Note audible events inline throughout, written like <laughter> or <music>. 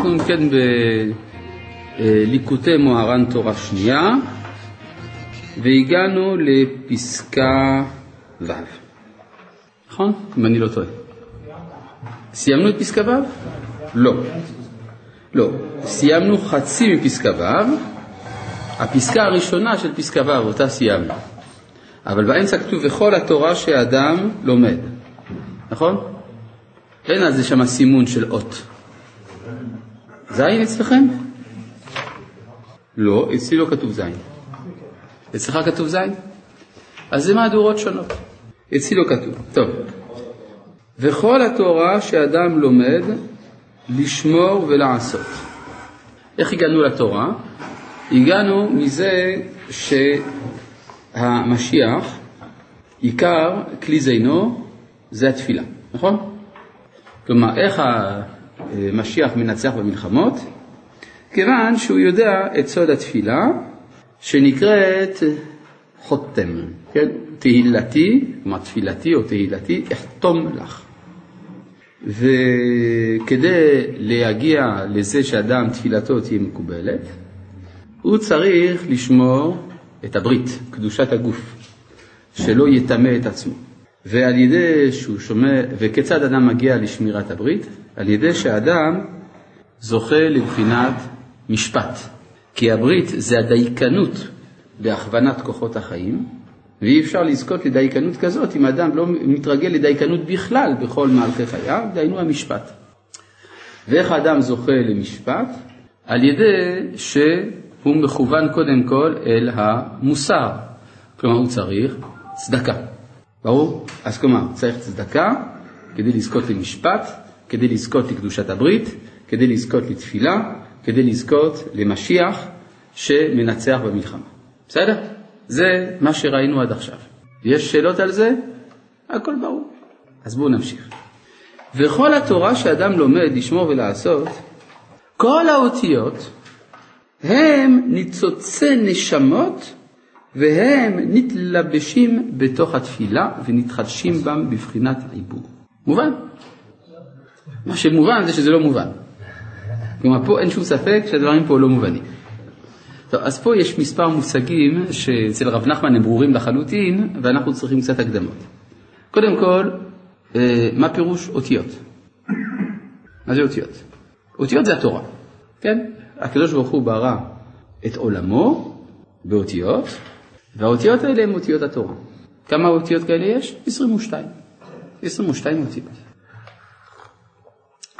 אנחנו אם כן בליקוטי מוהר"ן תורה שנייה, והגענו לפסקה ו', נכון? אם אני לא טועה. סיימנו את פסקה ו'? לא. לא, סיימנו חצי מפסקה ו', הפסקה הראשונה של פסקה ו', אותה סיימנו. אבל באמצע כתוב וכל התורה שאדם לומד, נכון? אין על זה שם סימון של אות. זין אצלכם? לא, אצלי לא כתוב זין. אצלך כתוב זין? אז זה מהדורות שונות. אצלי לא כתוב. טוב. וכל התורה שאדם לומד, לשמור ולעשות. איך הגענו לתורה? הגענו מזה שהמשיח, עיקר כלי זינו זה התפילה, נכון? כלומר, איך המשיח מנצח במלחמות? כיוון שהוא יודע את סוד התפילה שנקראת חותם, כן? תהילתי, כלומר תפילתי או תהילתי, אחתום לך. וכדי להגיע לזה שאדם תפילתו תהיה מקובלת, הוא צריך לשמור את הברית, קדושת הגוף, שלא יטמא את עצמו. ועל ידי שהוא שומע, וכיצד אדם מגיע לשמירת הברית? על ידי שאדם זוכה לבחינת משפט. כי הברית זה הדייקנות בהכוונת כוחות החיים, ואי אפשר לזכות לדייקנות כזאת אם אדם לא מתרגל לדייקנות בכלל בכל מהלכי חייו, דהיינו המשפט. ואיך האדם זוכה למשפט? על ידי שהוא מכוון קודם כל אל המוסר, כלומר הוא צריך צדקה. ברור? אז כלומר, צריך צדקה כדי לזכות למשפט, כדי לזכות לקדושת הברית, כדי לזכות לתפילה, כדי לזכות למשיח שמנצח במלחמה. בסדר? זה מה שראינו עד עכשיו. יש שאלות על זה? הכל ברור. אז בואו נמשיך. וכל התורה שאדם לומד לשמור ולעשות, כל האותיות הם ניצוצי נשמות והם נתלבשים בתוך התפילה ונתחדשים בם בבחינת עיבור. מובן? מה שמובן זה שזה לא מובן. כלומר, פה אין שום ספק שהדברים פה לא מובנים. טוב, אז פה יש מספר מושגים שאצל רב נחמן הם ברורים לחלוטין, ואנחנו צריכים קצת הקדמות. קודם כל, אה, מה פירוש אותיות? מה זה אותיות? אותיות זה התורה, כן? הקדוש ברוך הוא ברא את עולמו באותיות, והאותיות האלה הן אותיות התורה. כמה אותיות כאלה יש? 22. 22 אותיות.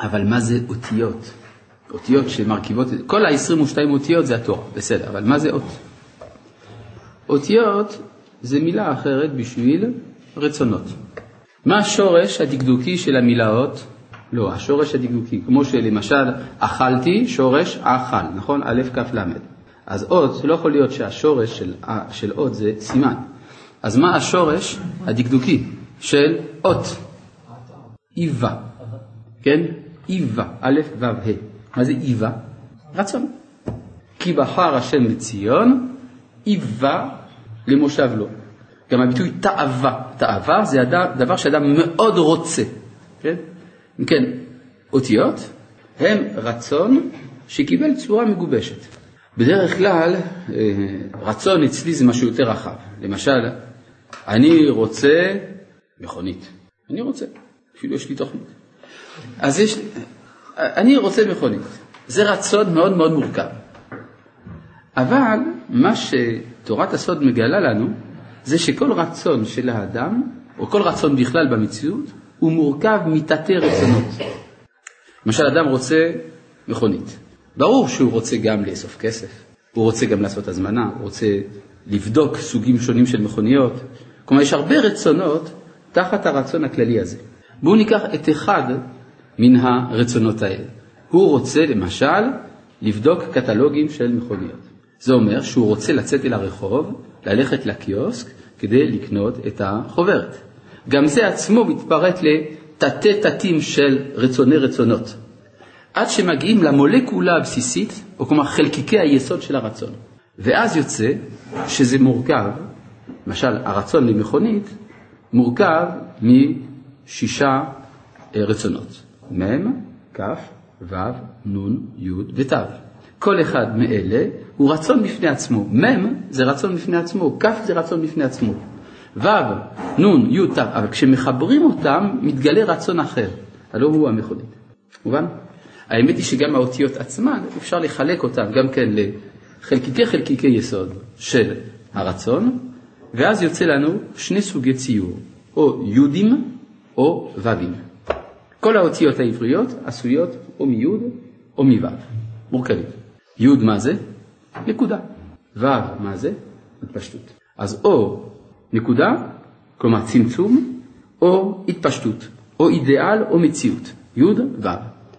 אבל מה זה אותיות? אותיות שמרכיבות, כל ה-22 אותיות זה התורה, בסדר, אבל מה זה אות? אותיות זה מילה אחרת בשביל רצונות. מה השורש הדקדוקי של המילה אות? לא, השורש הדקדוקי, כמו שלמשל אכלתי, שורש אכל, נכון? א' כ' ל'. אז אות, לא יכול להיות שהשורש של, של אות זה סימן. אז מה השורש הדקדוקי של אות? איבה, כן? איבה, א' ו' ה'. מה זה איבה? רצון. כי בחר השם לציון, איבה למושב לו. גם הביטוי תאווה, תאווה זה דבר שאדם מאוד רוצה, כן? אם כן, אותיות הם רצון שקיבל צורה מגובשת. בדרך כלל אה, רצון אצלי זה משהו יותר רחב. למשל, אני רוצה מכונית. אני רוצה, אפילו יש לי תוכנית. אז יש, אני רוצה מכונית. זה רצון מאוד מאוד מורכב. אבל מה שתורת הסוד מגלה לנו, זה שכל רצון של האדם, או כל רצון בכלל במציאות, הוא מורכב מתתי רצונות. למשל, אדם רוצה מכונית. ברור שהוא רוצה גם לאסוף כסף, הוא רוצה גם לעשות הזמנה, הוא רוצה לבדוק סוגים שונים של מכוניות. כלומר, יש הרבה רצונות תחת הרצון הכללי הזה. בואו ניקח את אחד מן הרצונות האלה. הוא רוצה למשל לבדוק קטלוגים של מכוניות. זה אומר שהוא רוצה לצאת אל הרחוב, ללכת לקיוסק כדי לקנות את החוברת. גם זה עצמו מתפרט לתתי תתים של רצוני רצונות. עד שמגיעים למולקולה הבסיסית, או כלומר חלקיקי היסוד של הרצון. ואז יוצא שזה מורכב, למשל הרצון למכונית מורכב משישה אה, רצונות, מ', כ', ו', נ', י' ות'. כל אחד מאלה הוא רצון בפני עצמו. מ' זה רצון בפני עצמו, כ' זה רצון בפני עצמו. ו', נ', י', ת', אבל כשמחברים אותם מתגלה רצון אחר, הלא הוא המכונית. מובן? האמת היא שגם האותיות עצמן, אפשר לחלק אותן גם כן לחלקיקי חלקיקי יסוד של הרצון, ואז יוצא לנו שני סוגי ציור, או יודים או ו"ים. כל האותיות העבריות עשויות או מיוד או מו', מורכבים. יוד מה זה? נקודה. ו' מה זה? התפשטות. אז או נקודה, כלומר צמצום, או התפשטות, או אידיאל או מציאות. יוד ו'.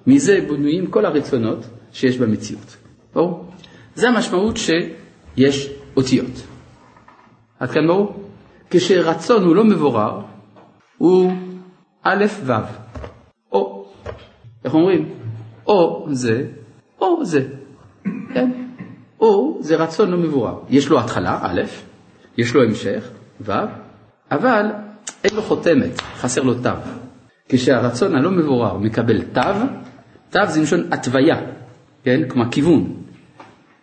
מזה בנויים כל הרצונות שיש במציאות. ברור? זה המשמעות שיש אותיות. עד כאן ברור? כשרצון הוא לא מבורר, הוא א' ו'. איך אומרים? או זה, או זה. כן? או זה רצון לא מבורר. יש לו התחלה, א', יש לו המשך, ו', אבל אין לו חותמת, חסר לו תו. כשהרצון הלא מבורר מקבל תו, תו זה מלשון התוויה, כן? כלומר כיוון,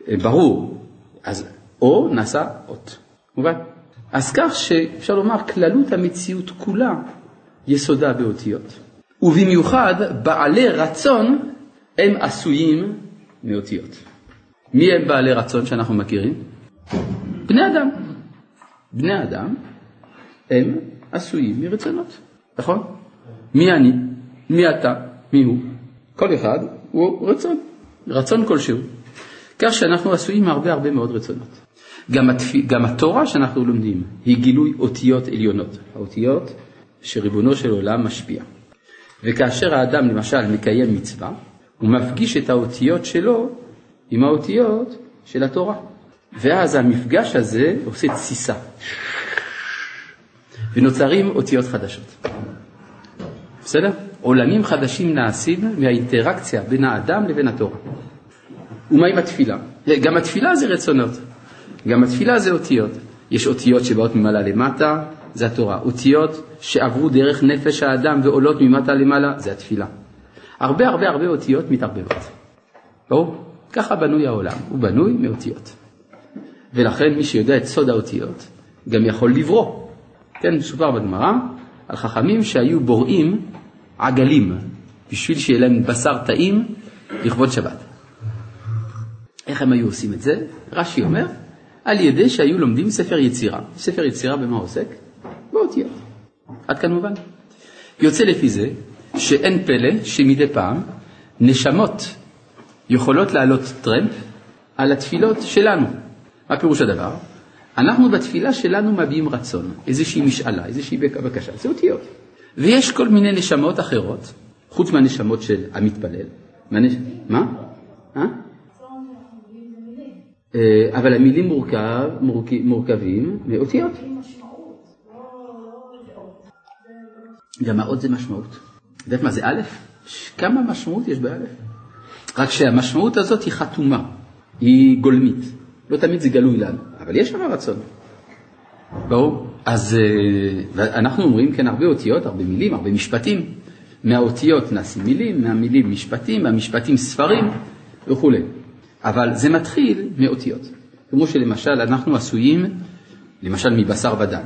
אה, ברור. אז או נעשה אות, מובן? אז כך שאפשר לומר כללות המציאות כולה יסודה באותיות. ובמיוחד בעלי רצון הם עשויים מאותיות. מי הם בעלי רצון שאנחנו מכירים? בני אדם. בני אדם הם עשויים מרצונות, נכון? מי אני? מי אתה? מי הוא? כל אחד הוא רצון, רצון כלשהו. כך שאנחנו עשויים מהרבה הרבה מאוד רצונות. גם, התפ... גם התורה שאנחנו לומדים היא גילוי אותיות עליונות, האותיות שריבונו של עולם משפיע. וכאשר האדם למשל מקיים מצווה, הוא מפגיש את האותיות שלו עם האותיות של התורה. ואז המפגש הזה עושה תסיסה. ונוצרים אותיות חדשות. בסדר? עולמים חדשים נעשים מהאינטראקציה בין האדם לבין התורה. ומה עם התפילה? גם התפילה זה רצונות, גם התפילה זה אותיות. יש אותיות שבאות ממעלה למטה, זה התורה. אותיות שעברו דרך נפש האדם ועולות ממטה למעלה, זה התפילה. הרבה הרבה הרבה אותיות מתערבבות. ברור? ככה בנוי העולם, הוא בנוי מאותיות. ולכן מי שיודע את סוד האותיות, גם יכול לברוא. כן, מסופר בגמרא על חכמים שהיו בוראים עגלים, בשביל שיהיה להם בשר טעים לכבוד שבת. איך הם היו עושים את זה? רש"י אומר, על ידי שהיו לומדים ספר יצירה. ספר יצירה במה עוסק? באותיות. עד כאן מובן. יוצא לפי זה שאין פלא שמדי פעם נשמות יכולות לעלות טרמפ על התפילות שלנו. מה פירוש הדבר? אנחנו בתפילה שלנו מביעים רצון, איזושהי משאלה, איזושהי בקשה, זה אותיות. ויש כל מיני נשמות אחרות, חוץ מהנשמות של המתפלל. מה? אה? אה, אבל המילים מורכב, מורכבים מאותיות. גם האות זה משמעות. יודעת מה זה א'? כמה משמעות יש באלף? רק שהמשמעות הזאת היא חתומה, היא גולמית. לא תמיד זה גלוי לנו, אבל יש שם רצון. ברור. אז אה, אנחנו אומרים כן הרבה אותיות, הרבה מילים, הרבה משפטים. מהאותיות נעשים מילים, מהמילים משפטים, מהמשפטים ספרים וכולי. אבל זה מתחיל מאותיות. כמו שלמשל אנחנו עשויים, למשל מבשר ודם.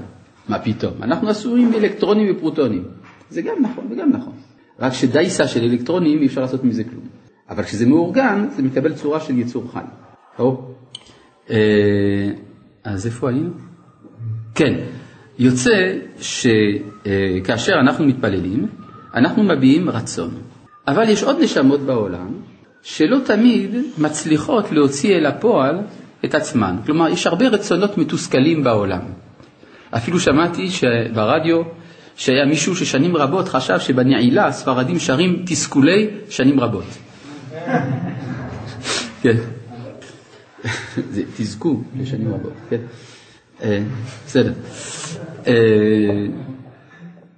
מה פתאום? אנחנו עשויים מאלקטרונים ופרוטונים. זה גם נכון וגם נכון. רק שדייסה של אלקטרונים אי אפשר לעשות מזה כלום. אבל כשזה מאורגן, זה מקבל צורה של יצור חי. טוב? אה, אז איפה היינו? כן, יוצא שכאשר אנחנו מתפללים, אנחנו מביעים רצון. אבל יש עוד נשמות בעולם שלא תמיד מצליחות להוציא אל הפועל את עצמן. כלומר, יש הרבה רצונות מתוסכלים בעולם. אפילו שמעתי ברדיו שהיה מישהו ששנים רבות חשב שבנעילה הספרדים שרים תסכולי שנים רבות. <laughs> כן. <laughs> זה תזכו לשנים רבות, כן. אה, בסדר. אה,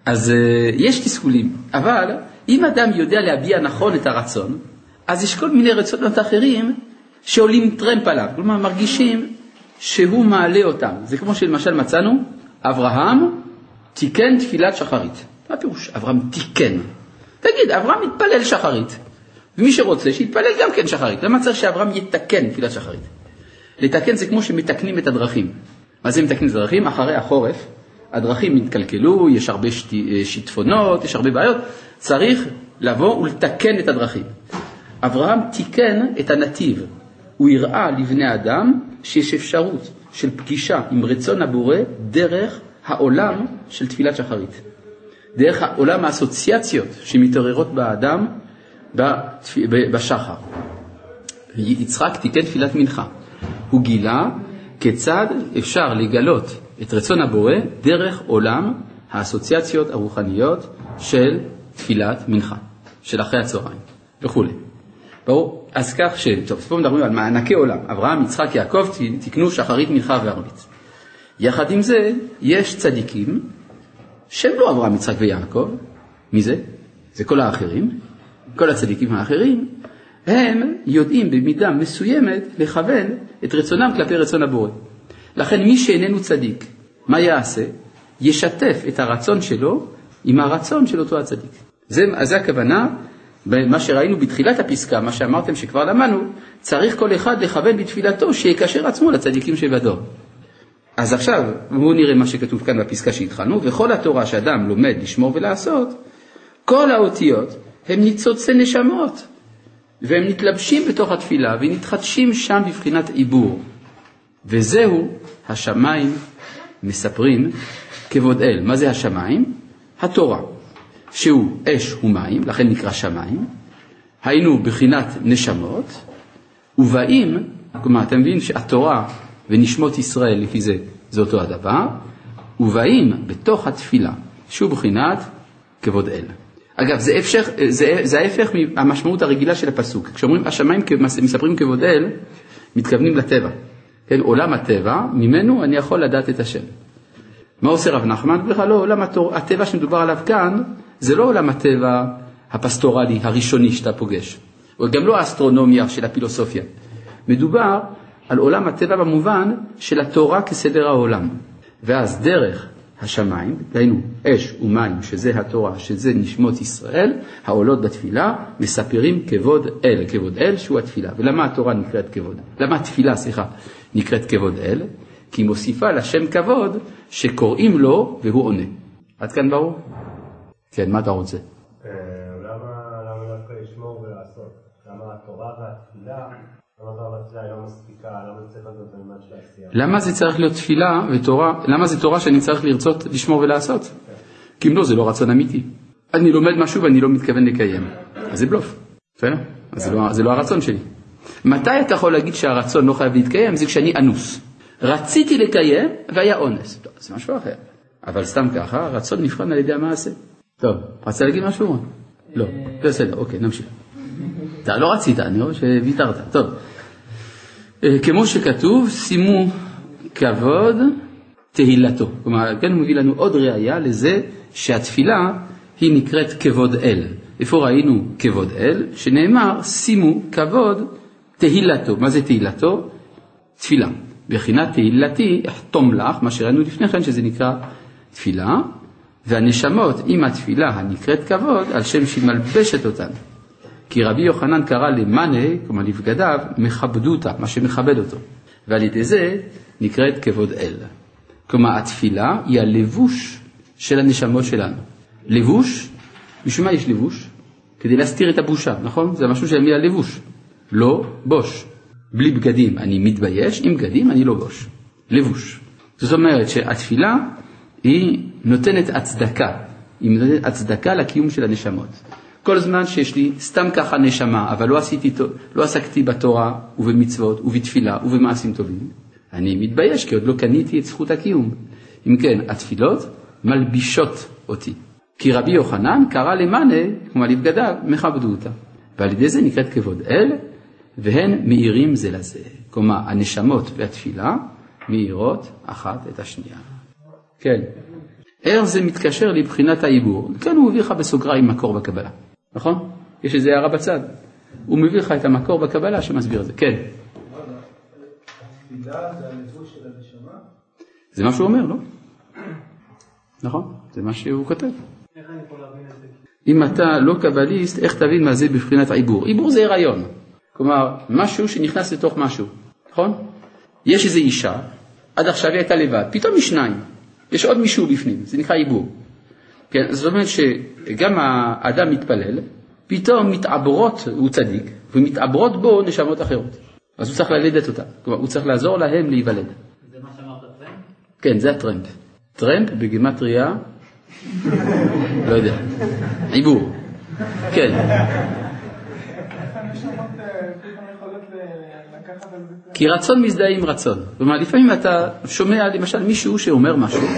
אז אה, יש תסכולים, אבל אם אדם יודע להביע נכון את הרצון, אז יש כל מיני רצונות אחרים שעולים טרמפ עליו, כלומר מרגישים שהוא מעלה אותם. זה כמו שלמשל מצאנו, אברהם תיקן תפילת שחרית. מה פירוש? אברהם תיקן. תגיד, אברהם מתפלל שחרית. ומי שרוצה, שיתפלל גם כן שחרית. למה צריך שאברהם יתקן תפילת שחרית? לתקן זה כמו שמתקנים את הדרכים. מה זה מתקנים את הדרכים? אחרי החורף, הדרכים התקלקלו, יש הרבה אה, שיטפונות, יש הרבה בעיות, צריך לבוא ולתקן את הדרכים. אברהם תיקן את הנתיב, הוא הראה לבני אדם שיש אפשרות של פגישה עם רצון הבורא דרך העולם של תפילת שחרית. דרך עולם האסוציאציות שמתעוררות באדם בשחר. יצחק תיקן תפילת מנחה. הוא גילה כיצד אפשר לגלות את רצון הבורא דרך עולם האסוציאציות הרוחניות של תפילת מנחה, של אחרי הצהריים וכולי. ברור? אז כך ש... טוב, פה מדברים על מענקי עולם. אברהם, יצחק, יעקב תקנו שחרית, מנחה וערבית. יחד עם זה, יש צדיקים שהם לא אברהם, יצחק ויעקב. מי זה? זה כל האחרים. כל הצדיקים האחרים, הם יודעים במידה מסוימת לכוון את רצונם כלפי רצון הבורא. לכן מי שאיננו צדיק, מה יעשה? ישתף את הרצון שלו עם הרצון של אותו הצדיק. זה, זה הכוונה במה שראינו בתחילת הפסקה, מה שאמרתם שכבר למדנו, צריך כל אחד לכוון בתפילתו שיקשר עצמו לצדיקים שבדור. אז עכשיו בואו נראה מה שכתוב כאן בפסקה שהתחלנו, וכל התורה שאדם לומד לשמור ולעשות, כל האותיות הם ניצוצי נשמות, והם מתלבשים בתוך התפילה ונתחדשים שם בבחינת עיבור. וזהו השמיים מספרים כבוד אל. מה זה השמיים? התורה, שהוא אש ומים, לכן נקרא שמיים, היינו בחינת נשמות, ובאים, כלומר אתה מבין שהתורה ונשמות ישראל לפי זה, זה אותו הדבר, ובאים בתוך התפילה, שהוא בחינת כבוד אל. אגב, זה, הפשך, זה, זה ההפך מהמשמעות הרגילה של הפסוק. כשאומרים השמיים מספרים כבוד אל, מתכוונים לטבע. כן, עולם הטבע, ממנו אני יכול לדעת את השם. מה עושה רב נחמן? בכלל לא, עולם התור, הטבע שמדובר עליו כאן, זה לא עולם הטבע הפסטורלי הראשוני שאתה פוגש, גם לא האסטרונומיה של הפילוסופיה. מדובר על עולם הטבע במובן של התורה כסדר העולם. ואז דרך השמיים, דהיינו אש ומים, שזה התורה, שזה נשמות ישראל, העולות בתפילה, מספרים כבוד אל, כבוד אל שהוא התפילה. ולמה התורה נקראת כבוד? למה התפילה, סליחה, נקראת כבוד אל? כי היא מוסיפה לשם כבוד שקוראים לו והוא עונה. עד כאן ברור? כן, מה אתה רוצה? אה, למה דווקא לשמור ולעשות? למה התורה והתפילה למה זה צריך להיות תפילה ותורה, למה זה תורה שאני צריך לרצות לשמור ולעשות? כי אם לא, זה לא רצון אמיתי. אני לומד משהו ואני לא מתכוון לקיים, אז זה בלוף, בסדר? אז זה לא, זה לא הרצון שלי. מתי אתה יכול להגיד שהרצון לא חייב להתקיים? זה כשאני אנוס. רציתי לקיים והיה אונס. זה משהו אחר. אבל סתם ככה, הרצון נבחן על ידי המעשה. טוב, רצית להגיד משהו? לא, בסדר, אוקיי, נמשיך. אתה לא רצית, אני רואה שוויתרת. טוב. אה, כמו שכתוב, שימו כבוד תהילתו. כלומר, כן הוא מביא לנו עוד ראייה לזה שהתפילה היא נקראת כבוד אל. איפה ראינו כבוד אל? שנאמר, שימו כבוד תהילתו. מה זה תהילתו? תפילה. בחינת תהילתי אחתום לך, מה שראינו לפני כן שזה נקרא תפילה, והנשמות עם התפילה הנקראת כבוד על שם שהיא מלבשת אותן. כי רבי יוחנן קרא למאנה, כלומר לבגדיו, מכבדותא, מה שמכבד אותו. ועל ידי זה נקראת כבוד אל. כלומר התפילה היא הלבוש של הנשמות שלנו. לבוש, בשביל מה יש לבוש? כדי להסתיר את הבושה, נכון? זה משהו של המילה לבוש. לא בוש. בלי בגדים אני מתבייש, עם בגדים אני לא בוש. לבוש. זאת אומרת שהתפילה היא נותנת הצדקה, היא נותנת הצדקה לקיום של הנשמות. כל זמן שיש לי סתם ככה נשמה, אבל לא, עשיתי, לא עסקתי בתורה ובמצוות ובתפילה ובמעשים טובים, אני מתבייש כי עוד לא קניתי את זכות הקיום. אם כן, התפילות מלבישות אותי. כי רבי יוחנן קרא למאנה, כלומר לבגדיו, מכבדו אותה. ועל ידי זה נקראת כבוד אל, והן מאירים זה לזה. כלומר, הנשמות והתפילה מאירות אחת את השנייה. כן. איך זה מתקשר לבחינת העיבור? כן, הוא מביא לך בסוגריים מקור בקבלה. נכון? יש איזה הערה בצד. הוא מביא לך את המקור בקבלה שמסביר את זה. כן. זה מה שהוא אומר, לא? נכון, זה מה שהוא כותב. אם אתה לא קבליסט, איך תבין מה זה בבחינת עיבור? עיבור זה הריון, כלומר, משהו שנכנס לתוך משהו, נכון? יש איזו אישה, עד עכשיו היא הייתה לבד, פתאום יש שניים, יש עוד מישהו בפנים, זה נקרא עיבור. כן, זאת אומרת שגם האדם מתפלל, פתאום מתעברות, הוא צדיק, ומתעברות בו נשמות אחרות. אז הוא צריך ללדת אותה, כלומר הוא צריך לעזור להם להיוולד. זה מה שאמרת טרמפ? כן, זה הטרמפ. טרמפ בגימטריה, לא יודע, עיבור, כן. כי רצון מזדהה עם רצון. כלומר, לפעמים אתה שומע למשל מישהו שאומר משהו,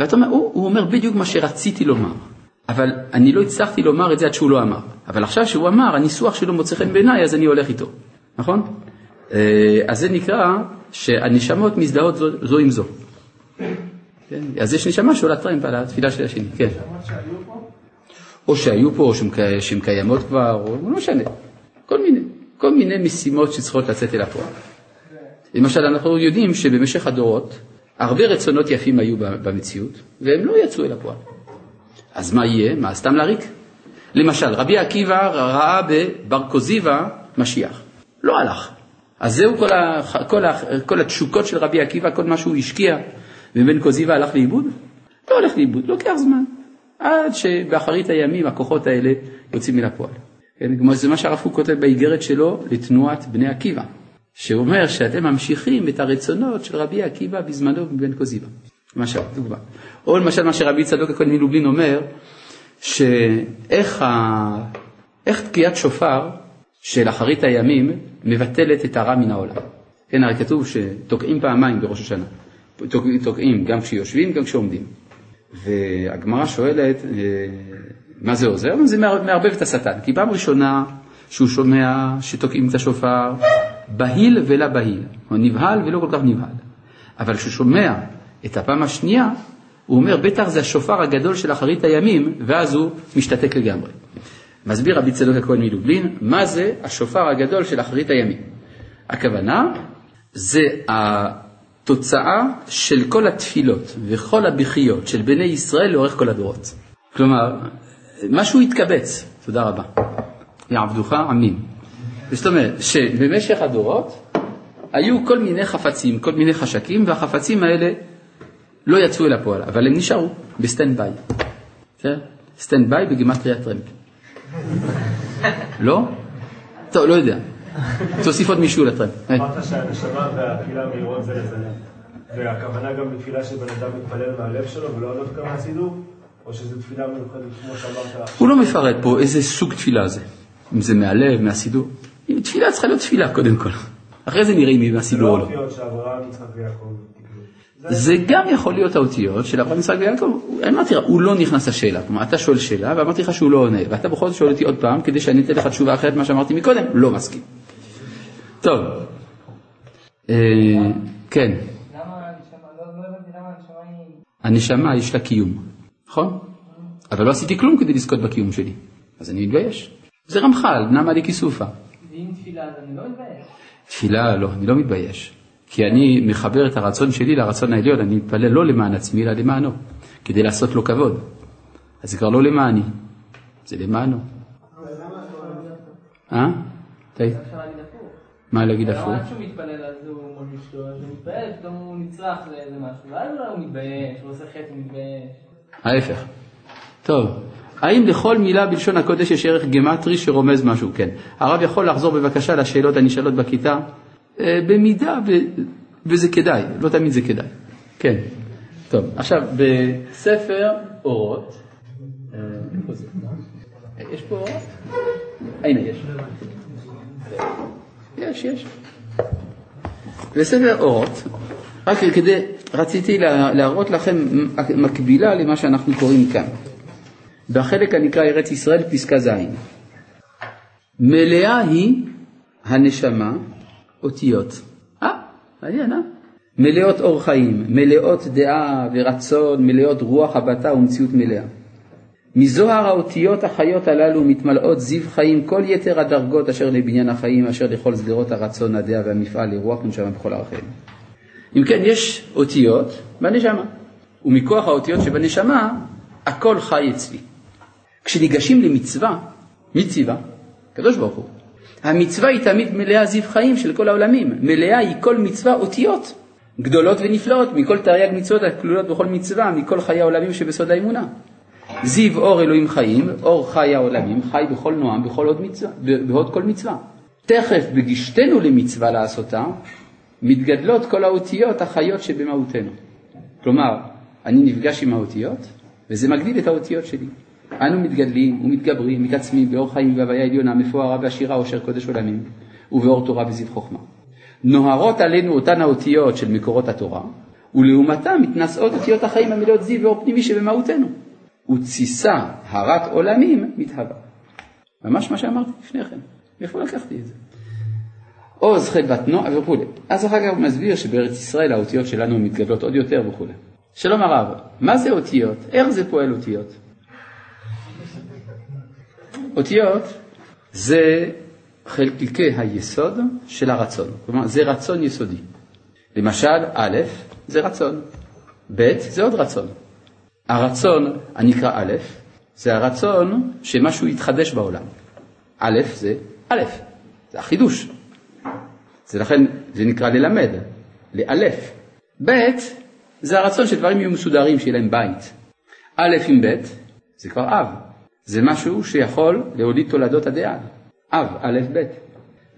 ואתה אומר, הוא, הוא אומר בדיוק מה שרציתי לומר, אבל אני לא הצלחתי לומר את זה עד שהוא לא אמר. אבל עכשיו שהוא אמר, הניסוח שלו מוצא חן בעיניי, אז אני הולך איתו, נכון? אה, אז זה נקרא שהנשמות מזדהות זו, זו עם זו. כן? אז יש נשמה שעולה טרמפ על התפילה של השני, כן. או שהיו פה, או שהן קיימות כבר, או לא משנה, כל מיני. כל מיני משימות שצריכות לצאת אל הפועל. למשל, אנחנו יודעים שבמשך הדורות הרבה רצונות יפים היו במציאות, והם לא יצאו אל הפועל. אז מה יהיה? מה, סתם להריק? למשל, רבי עקיבא ראה בבר כוזיבא משיח. לא הלך. אז זהו כל, ה, כל, ה, כל התשוקות של רבי עקיבא, כל מה שהוא השקיע, ובן כוזיבא הלך לאיבוד? לא הולך לאיבוד, לוקח זמן. עד שבאחרית הימים הכוחות האלה יוצאים אל הפועל. כן, זה מה שהרב קוק כותב באיגרת שלו לתנועת בני עקיבא, שאומר שאתם ממשיכים את הרצונות של רבי עקיבא בזמנו מבן כוזיבא. למשל, דוגמה. או למשל מה שרבי צדוק הכהן מלובלין אומר, שאיך ה... תקיעת שופר של אחרית הימים מבטלת את הרע מן העולם. כן, הרי כתוב שתוקעים פעמיים בראש השנה. תוקעים גם כשיושבים, גם כשעומדים. והגמרא שואלת, אה, מה זה עוזר? זה מערבב את השטן, כי פעם ראשונה שהוא שומע שתוקעים את השופר, בהיל ולא בהיל, או נבהל ולא כל כך נבהל. אבל כשהוא שומע את הפעם השנייה, הוא אומר, בטח זה השופר הגדול של אחרית הימים, ואז הוא משתתק לגמרי. מסביר רבי צדוק הכהן מלובלין, מה זה השופר הגדול של אחרית הימים. הכוונה, זה התוצאה של כל התפילות וכל הבכיות של בני ישראל לאורך כל הדורות. כלומר, משהו התקבץ, תודה רבה, יעבדוך עמים. זאת אומרת שבמשך הדורות היו כל מיני חפצים, כל מיני חשקים, והחפצים האלה לא יצאו אל הפועל, אבל הם נשארו ב stand by. stand by בגימטריה טרמפ. לא? טוב, לא יודע. תוסיף עוד מישהו לטרמפ. אמרת שהנשמה והקהילה מהירות זה לזה. והכוונה גם בתפילה שבן אדם מתפלל מהלב שלו ולא עוד כמה סידור? או שזו תפילה מיוחדת, כמו שאמרת? הוא לא מפרט פה איזה סוג תפילה זה, אם זה מהלב, מהסידור. תפילה צריכה להיות תפילה קודם כל, אחרי זה נראה אם היא מהסידור או לא. זה לא. זה גם יכול להיות האותיות של אברהם, יצחק ויעקב. אמרתי לך, הוא לא נכנס לשאלה. כלומר, אתה שואל שאלה ואמרתי לך שהוא לא עונה, ואתה בכל זאת שואל אותי עוד פעם כדי שאני אתן לך תשובה אחרת ממה שאמרתי מקודם, לא מסכים. טוב, אה, כן. הנשמה יש לה קיום. נכון? אבל לא עשיתי כלום כדי לזכות בקיום שלי, אז אני מתבייש. זה רמח"ל, נמה לי כיסופה. ואם תפילה אז אני לא מתבייש? תפילה לא, אני לא מתבייש. כי אני מחבר את הרצון שלי לרצון העליון, אני מתפלל לא למען עצמי, אלא למענו, כדי לעשות לו כבוד. אז זה כבר לא למעני, זה למענו. אה? מה להגיד הפוך? עד שהוא מתפלל אז הוא מרגיש טוב, אז הוא מתפלל, פתאום הוא נצרך לאיזה משהו, ואז הוא מתבייש, הוא עושה חטא, הוא מתבייש. ההפך. טוב, האם לכל מילה בלשון הקודש יש ערך גמטרי שרומז משהו? כן. הרב יכול לחזור בבקשה לשאלות הנשאלות בכיתה? אה, במידה, ו... וזה כדאי, לא תמיד זה כדאי. כן. טוב, עכשיו, בספר אורות, אה? יש פה אורות? הנה, יש. יש, יש. בספר אורות, רק כדי, רציתי להראות לכם מקבילה למה שאנחנו קוראים כאן. בחלק הנקרא ארץ ישראל, פסקה ז'. מלאה היא הנשמה אותיות. אה, מעניין, אה? מלאות אור חיים, מלאות דעה ורצון, מלאות רוח הבטה ומציאות מלאה. מזוהר האותיות החיות הללו מתמלאות זיו חיים כל יתר הדרגות אשר לבניין החיים, אשר לכל שדרות הרצון, הדעה והמפעל, לרוח ונשמה בכל ערכיהם. אם כן, יש אותיות בנשמה, ומכוח האותיות שבנשמה, הכל חי אצלי. כשניגשים למצווה, מי ציווה? הקדוש ברוך הוא. המצווה היא תמיד מלאה זיו חיים של כל העולמים, מלאה היא כל מצווה אותיות, גדולות ונפלאות, מכל תרי"ג מצוות הכלולות בכל מצווה, מכל חיי העולמים שבסוד האמונה. זיו אור אלוהים חיים, אור חי העולמים, חי בכל נועם, בכל עוד מצווה, בהוד כל מצווה. תכף בגישתנו למצווה לעשותה, מתגדלות כל האותיות החיות שבמהותנו. כלומר, אני נפגש עם האותיות, וזה מגדיל את האותיות שלי. אנו מתגדלים ומתגברים, מתעצמים באור חיים והוויה עליונה, מפוארה ועשירה עושר קודש עולמים, ובאור תורה וזיו חוכמה. נוהרות עלינו אותן האותיות של מקורות התורה, ולעומתן מתנשאות אותיות החיים המלאות זיו ואור פנימי שבמהותנו. ותסיסה הרת עולמים מתהווה. ממש מה שאמרתי לפני כן. מאיפה לקחתי את זה? עוז חטא בת נוע וכולי. אז אחר כך הוא מסביר שבארץ ישראל האותיות שלנו מתגדלות עוד יותר וכולי. שלום הרב, מה זה אותיות? איך זה פועל אותיות? אותיות זה חלקי היסוד של הרצון, כלומר זה רצון יסודי. למשל, א', זה רצון, ב', זה עוד רצון. הרצון הנקרא א', זה הרצון שמשהו יתחדש בעולם. א', זה א', זה החידוש. זה לכן, זה נקרא ללמד, לאלף. ב', זה הרצון שדברים יהיו מסודרים, שיהיה להם בית. א' עם ב', זה כבר אב. זה משהו שיכול להוליד תולדות הדעה. אב, א', ב'.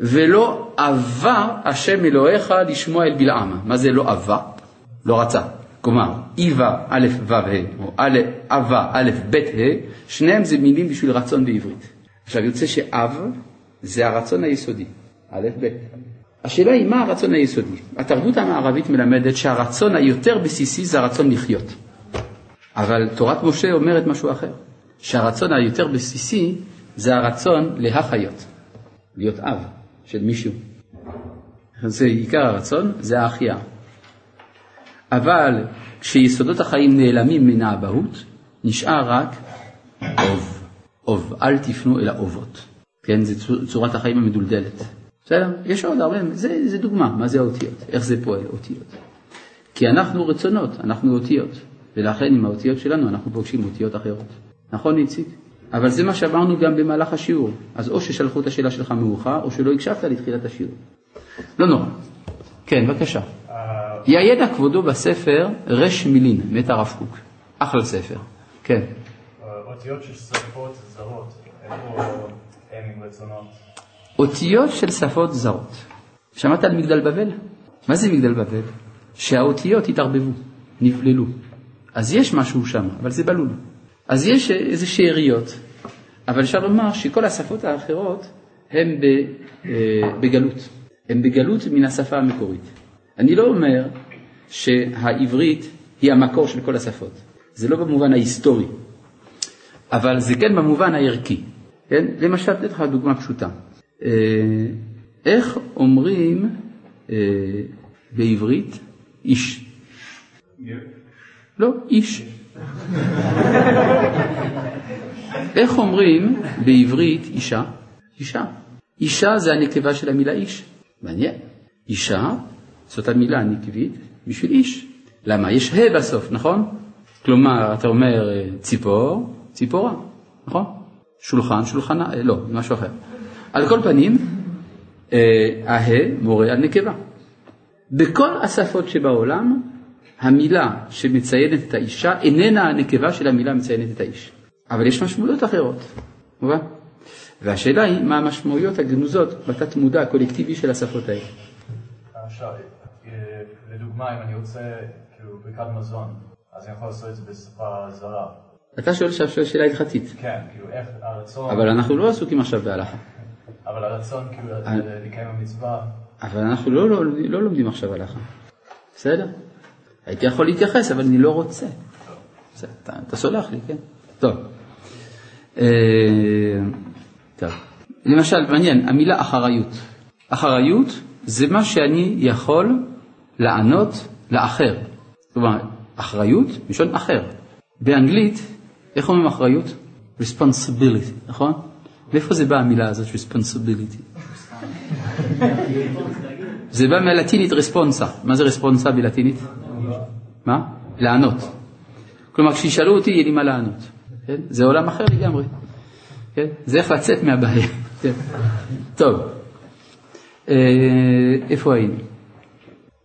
ולא אבה השם אלוהיך לשמוע אל בלעם. מה זה לא אבה? לא רצה. כלומר, איבה א', ו', ה', או אבה א', ב', ה', שניהם זה מילים בשביל רצון בעברית. עכשיו יוצא שאב זה הרצון היסודי, א', ב'. השאלה היא מה הרצון היסודי. התרבות המערבית מלמדת שהרצון היותר בסיסי זה הרצון לחיות. אבל תורת משה אומרת משהו אחר, שהרצון היותר בסיסי זה הרצון להחיות, להיות אב של מישהו. זה עיקר הרצון, זה האחייה. אבל כשיסודות החיים נעלמים מן האבהות, נשאר רק אוב. אוב, אל תפנו אל האובות. כן, זה צורת החיים המדולדלת. בסדר? יש עוד הרבה, זה, זה דוגמה, מה זה האותיות, איך זה פועל, אותיות. כי אנחנו רצונות, אנחנו אותיות, ולכן עם האותיות שלנו אנחנו פוגשים אותיות אחרות. נכון איציק? אבל זה מה שאמרנו גם במהלך השיעור. אז או ששלחו את השאלה שלך מאוחר, או שלא הקשבת לתחילת השיעור. לא נורא. כן, בבקשה. יעיד כבודו בספר רש מילין, מת הרב קוק. אחלה ספר. כן. אותיות של שפות זרות, איפה הם רצונות? אותיות של שפות זרות. שמעת על מגדל בבל? מה זה מגדל בבל? שהאותיות התערבבו, נבללו. אז יש משהו שם, אבל זה בלול. אז יש איזה שאריות, אבל אפשר לומר שכל השפות האחרות הן בגלות. הן בגלות מן השפה המקורית. אני לא אומר שהעברית היא המקור של כל השפות. זה לא במובן ההיסטורי, אבל זה כן במובן הערכי. כן? למשל, אתן לך דוגמה פשוטה. אה, איך אומרים אה, בעברית איש? לא, איש. <laughs> איך אומרים בעברית אישה? אישה. אישה זה הנקבה של המילה איש. מעניין. אישה זאת המילה הנקבית בשביל איש. למה? יש ה' בסוף, נכון? כלומר, אתה אומר אה, ציפור, ציפורה, נכון? שולחן, שולחנה, לא, משהו אחר. על כל פנים, אה, הה מורה על נקבה. בכל השפות שבעולם, המילה שמציינת את האישה איננה הנקבה של המילה מציינת את האיש. אבל יש משמעויות אחרות, מובן? והשאלה היא מה המשמעויות הגנוזות בתת מודע הקולקטיבי של השפות האלה. עכשיו, אה, לדוגמה, אם אני רוצה כאילו ברכת מזון, אז אני יכול לעשות את זה בשפה זרה. אתה שואל עכשיו שאלה הלכתית. כן, כאילו איך הרצון... אבל אנחנו לא עסוקים עכשיו בהלכה. <laughs> אבל הרצון כאילו לקיים המצווה... אבל אנחנו לא, לא, לא לומדים עכשיו הלכה. בסדר? הייתי יכול להתייחס, אבל אני לא רוצה. אתה, אתה סולח לי, כן? טוב. אה, טוב. למשל, מעניין, המילה אחריות. אחריות זה מה שאני יכול לענות לאחר. כלומר, אחריות, מלשון אחר. באנגלית, איך אומרים אחריות? responsibility, נכון? מאיפה זה בא המילה הזאת, responsibility? <laughs> זה בא מהלטינית רספונסה. מה זה רספונסה בלטינית? מה? לענות. כלומר, כשישאלו אותי, יהיה לי מה לענות. כן? זה עולם אחר לגמרי. כן? זה איך לצאת מהבעיה. <laughs> כן. טוב, אה, איפה היינו?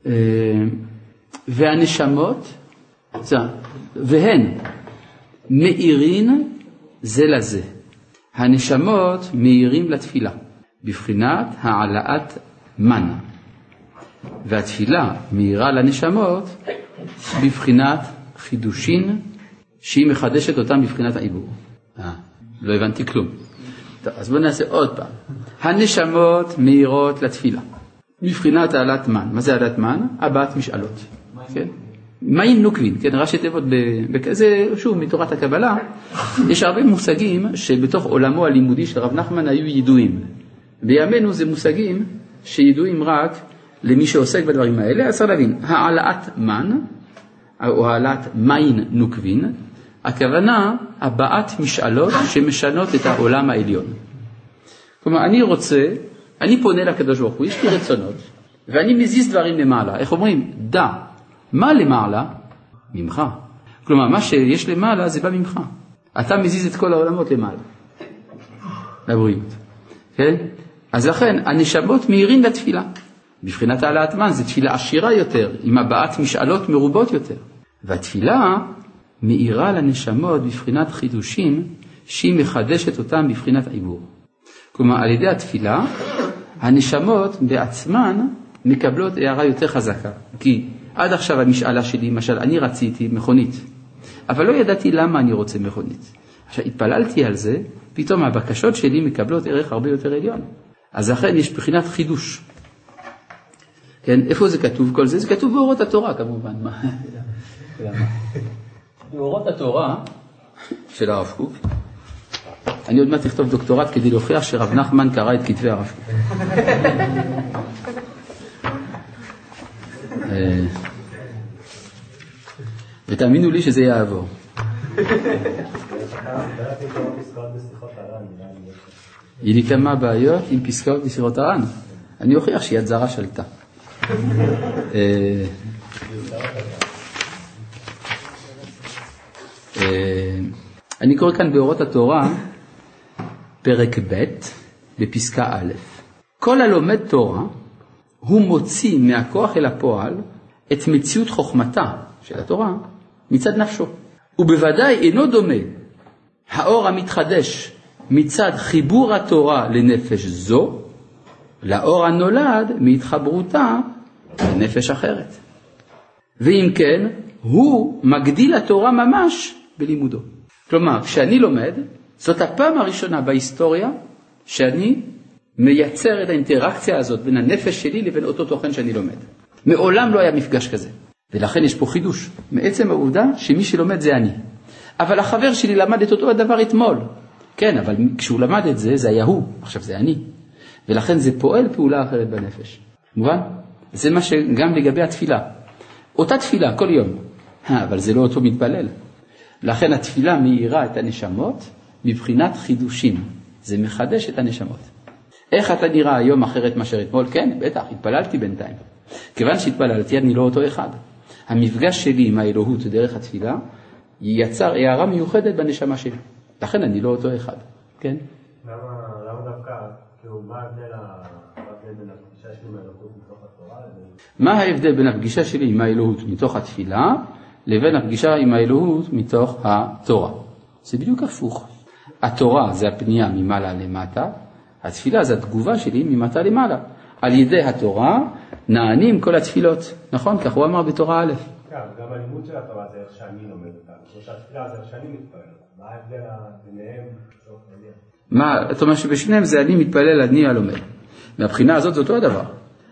אה, והנשמות, והן מאירין זה לזה. הנשמות מאירים לתפילה, בבחינת העלאת מן. והתפילה מאירה לנשמות בבחינת חידושין, שהיא מחדשת אותם בבחינת העיבור. אה, לא הבנתי כלום. טוב, אז בואו נעשה עוד פעם. הנשמות מאירות לתפילה, מבחינת העלאת מן. מה זה העלאת מן? הבעת משאלות. כן? מים נוקבין, כן, ראשי תיבות, זה שוב מתורת הקבלה, יש הרבה מושגים שבתוך עולמו הלימודי של רב נחמן היו ידועים. בימינו זה מושגים שידועים רק למי שעוסק בדברים האלה, אז צריך להבין, העלאת מן, או העלאת מים נוקבין, הכוונה הבעת משאלות שמשנות את העולם העליון. כלומר, אני רוצה, אני פונה לקדוש ברוך הוא, יש לי רצונות, ואני מזיז דברים למעלה. איך אומרים? דע, מה למעלה? ממך. כלומר, מה שיש למעלה זה בא ממך. אתה מזיז את כל העולמות למעלה, לבריאות. כן? אז לכן, הנשמות מאירים לתפילה. בבחינת העלאת מן זו תפילה עשירה יותר, עם הבעת משאלות מרובות יותר. והתפילה מאירה לנשמות בבחינת חידושים שהיא מחדשת אותם בבחינת עיבור. כלומר, על ידי התפילה, הנשמות בעצמן מקבלות הערה יותר חזקה. כי עד עכשיו המשאלה שלי, למשל, אני רציתי מכונית, אבל לא ידעתי למה אני רוצה מכונית. עכשיו, התפללתי על זה, פתאום הבקשות שלי מקבלות ערך הרבה יותר עליון. אז לכן יש בחינת חידוש. כן, איפה זה כתוב כל זה? זה כתוב באורות התורה כמובן. באורות התורה של הרב קוק, אני עוד מעט אכתוב דוקטורט כדי להוכיח שרב נחמן קרא את כתבי הרב קוק. אה, ותאמינו לי שזה יעבור. יהיו לי כמה בעיות עם פסקאות בשיחות הר"ן. אני אוכיח שיד זרה שלטה. אה, אה, אני קורא כאן באורות התורה, פרק ב', בפסקה א', כל הלומד תורה, הוא מוציא מהכוח אל הפועל את מציאות חוכמתה של התורה מצד נפשו. ובוודאי אינו דומה האור המתחדש מצד חיבור התורה לנפש זו, לאור הנולד מהתחברותה לנפש אחרת. ואם כן, הוא מגדיל התורה ממש בלימודו. כלומר, כשאני לומד, זאת הפעם הראשונה בהיסטוריה שאני מייצר את האינטראקציה הזאת בין הנפש שלי לבין אותו תוכן שאני לומד. מעולם לא היה מפגש כזה, ולכן יש פה חידוש, מעצם העובדה שמי שלומד זה אני. אבל החבר שלי למד את אותו הדבר אתמול. כן, אבל כשהוא למד את זה, זה היה הוא, עכשיו זה אני. ולכן זה פועל פעולה אחרת בנפש. מובן? זה מה שגם לגבי התפילה. אותה תפילה כל יום, אבל זה לא אותו מתפלל. לכן התפילה מאירה את הנשמות מבחינת חידושים. זה מחדש את הנשמות. איך אתה נראה היום אחרת מאשר אתמול? כן, בטח, התפללתי בינתיים. כיוון שהתפללתי, אני לא אותו אחד. המפגש שלי עם האלוהות דרך התפילה יצר הערה מיוחדת בנשמה שלי. לכן אני לא אותו אחד, כן? למה, דווקא, כאילו, מה ההבדל בין הפגישה שלי עם האלוהות מה ההבדל בין הפגישה שלי עם האלוהות מתוך התפילה לבין הפגישה עם האלוהות מתוך התורה? זה בדיוק הפוך. התורה זה הפנייה ממעלה למטה, התפילה זה התגובה שלי ממטה למעלה. על ידי התורה נענים כל התפילות, נכון? כך הוא אמר בתורה א'. כן, גם הלימוד של התורה זה איך שאני לומד אותה, כמו שהתפילה זה איך שאני מתפלל. מה ההבדל ביניהם? מה, אתה אומר שבשניהם זה אני מתפלל, אני הלומד. מהבחינה הזאת זה אותו הדבר.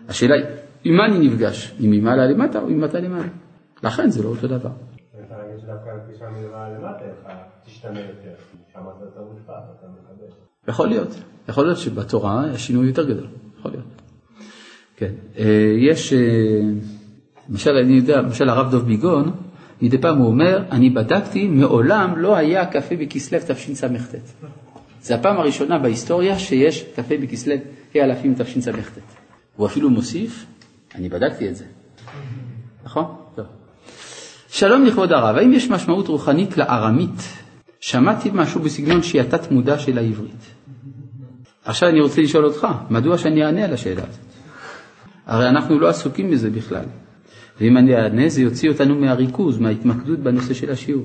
השאלה היא, עם מה אני נפגש? עם ממעלה למטה או ממטה למעלה? לכן זה לא אותו דבר. יכול להיות, יכול להיות שבתורה השינוי יותר גדול, יכול להיות. כן, אה, יש, אה, למשל, אני יודע, למשל הרב דב ביגון, מדי פעם הוא אומר, אני בדקתי, מעולם לא היה קפה בכסלו תשס"ט. זה הפעם הראשונה בהיסטוריה שיש קפה בכסלו ה' אלפים תשס"ט. הוא אפילו מוסיף, אני בדקתי את זה. נכון? טוב. שלום לכבוד הרב, האם יש משמעות רוחנית לארמית שמעתי משהו בסגנון שהיא התת מודע של העברית. עכשיו אני רוצה לשאול אותך, מדוע שאני אענה על השאלה הזאת? הרי אנחנו לא עסוקים בזה בכלל. ואם אני אענה זה יוציא אותנו מהריכוז, מההתמקדות בנושא של השיעור.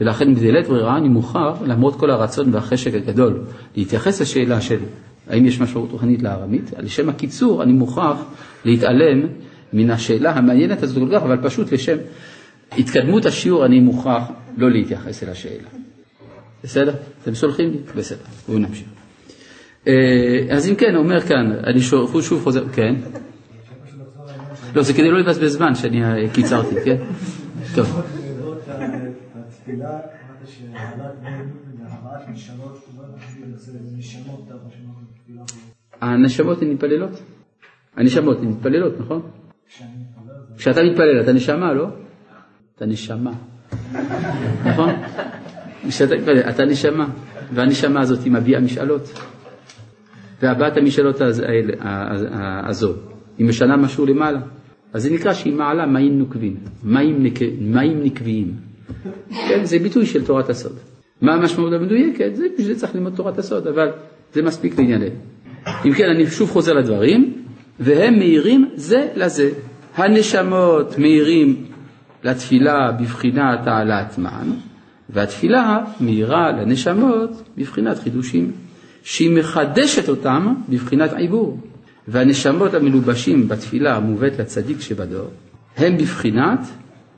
ולכן בדלית ברירה אני מוכרח, למרות כל הרצון והחשק הגדול, להתייחס לשאלה של האם יש משמעות רוחנית לארמית, לשם הקיצור אני מוכרח להתעלם מן השאלה המעניינת הזאת כל כך, אבל פשוט לשם התקדמות השיעור אני מוכרח לא להתייחס אל השאלה. בסדר? אתם סולחים לי? בסדר, בואו נמשיך. אה, אז אם כן, אומר כאן, אני שוב, שוב חוזר, כן? לא, זה כדי לא לבזבז זמן שאני אה, קיצרתי, כן? טוב. הנשמות הן מתפללות? הנשמות הן מתפללות, נכון? כשאתה מתפלל אתה נשמה, לא? אתה נשמה, נכון? כשאתה מתפלל אתה נשמה, והנשמה הזאת היא מביאה משאלות. והבעת המשאלות הזו, היא משנה משהו למעלה. אז זה נקרא שהיא מעלה מים נוקבים, מים, נק... מים נקביים. כן, זה ביטוי של תורת הסוד. מה המשמעות המדויקת? זה בשביל זה צריך ללמוד תורת הסוד, אבל זה מספיק לענייננו. אם כן, אני שוב חוזר לדברים, והם מאירים זה לזה. הנשמות מאירים לתפילה בבחינת העלאת מן, והתפילה מאירה לנשמות בבחינת חידושים, שהיא מחדשת אותם בבחינת עיבור. והנשמות המלובשים בתפילה המובאת לצדיק שבדור, הם בבחינת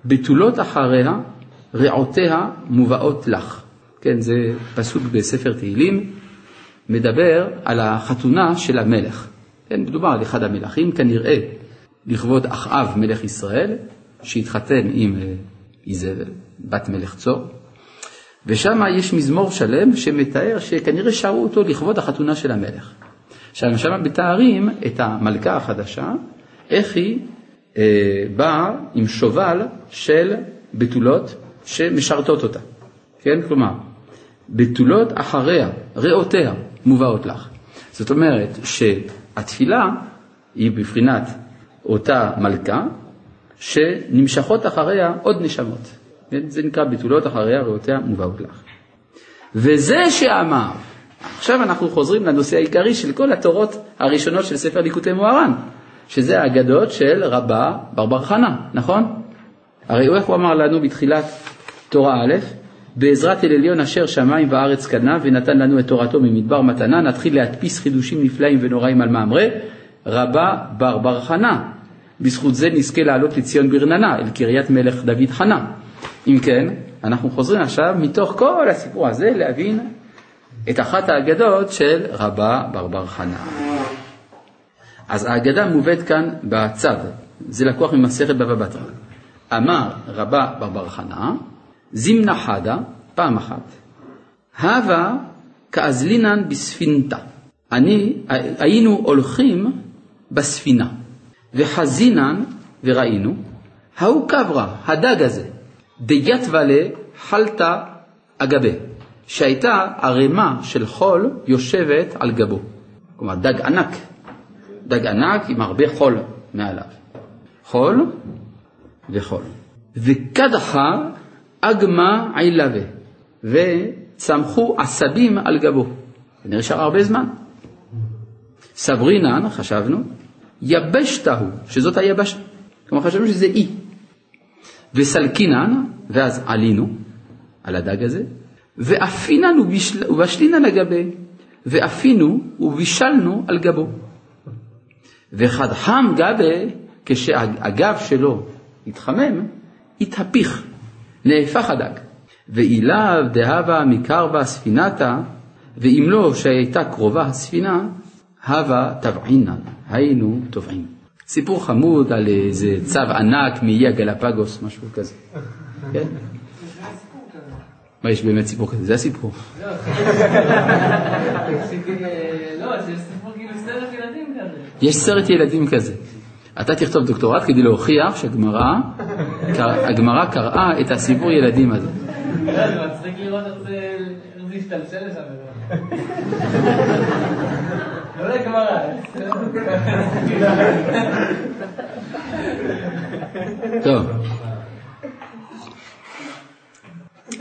בתולות אחריה, רעותיה מובאות לך. כן, זה פסוק בספר תהילים, מדבר על החתונה של המלך. כן, מדובר על אחד המלכים, כנראה לכבוד אחאב מלך ישראל, שהתחתן עם אה, איזבל, בת מלך צור, ושם יש מזמור שלם שמתאר שכנראה שרו אותו לכבוד החתונה של המלך. עכשיו שם מתארים את המלכה החדשה, איך היא אה, באה עם שובל של בתולות שמשרתות אותה, כן? כלומר, בתולות אחריה, ריאותיה, מובאות לך. זאת אומרת שהתפילה היא בבחינת אותה מלכה, שנמשכות אחריה עוד נשמות. זה נקרא בתולות אחריה, ריאותיה מובאות לך. וזה שאמר עכשיו אנחנו חוזרים לנושא העיקרי של כל התורות הראשונות של ספר ליקוטי מוהר"ן, שזה האגדות של רבה ברבר חנה, נכון? הרי איך הוא אמר לנו בתחילת תורה א', בעזרת אל עליון אשר שמיים וארץ קנה ונתן לנו את תורתו ממדבר מתנה, נתחיל להדפיס חידושים נפלאים ונוראים על מאמרי, רבה ברבר חנה. בזכות זה נזכה לעלות לציון ברננה, אל קריית מלך דוד חנה. אם כן, אנחנו חוזרים עכשיו מתוך כל הסיפור הזה להבין את אחת האגדות של רבה ברבר חנה. אז האגדה מובאת כאן בצד, זה לקוח ממסכת בבא בתרא. אמר רבה ברבר חנה, זימנה חדה, פעם אחת, הווה כאזלינן בספינתה. אני, היינו הולכים בספינה, וחזינן וראינו, ההוא קברה, הדג הזה, דיית ולה חלתה אגבה. שהייתה ערימה של חול יושבת על גבו. כלומר, דג ענק, דג ענק עם הרבה חול מעליו. חול וחול. וקדחה אגמה עילבה, וצמחו עשבים על גבו. נשאר הרבה זמן. סברינן, חשבנו, יבשתה הוא, שזאת היבשה. כלומר, חשבנו שזה אי. וסלקינן, ואז עלינו על הדג הזה, ואפינן ובשלינן לגבי, ואפינו ובישלנו על גבו. וחדחם גבה, כשהגב שלו התחמם, התהפיך, נהפך הדג. ואילב דהבה מקרבה ספינתה, ואם לא שהייתה קרובה הספינה, הווה תבעינן, היינו תובעים. סיפור חמוד על איזה צב ענק מאי הגלפגוס, משהו כזה. כן? מה, יש באמת סיפור כזה? זה הסיפור. לא, יש סרט ילדים כזה. אתה תכתוב דוקטורט כדי להוכיח שהגמרא קראה את הסיפור ילדים הזה. זה מצחיק לראות איך זה השתלשל לשם. לא לגמרא. טוב.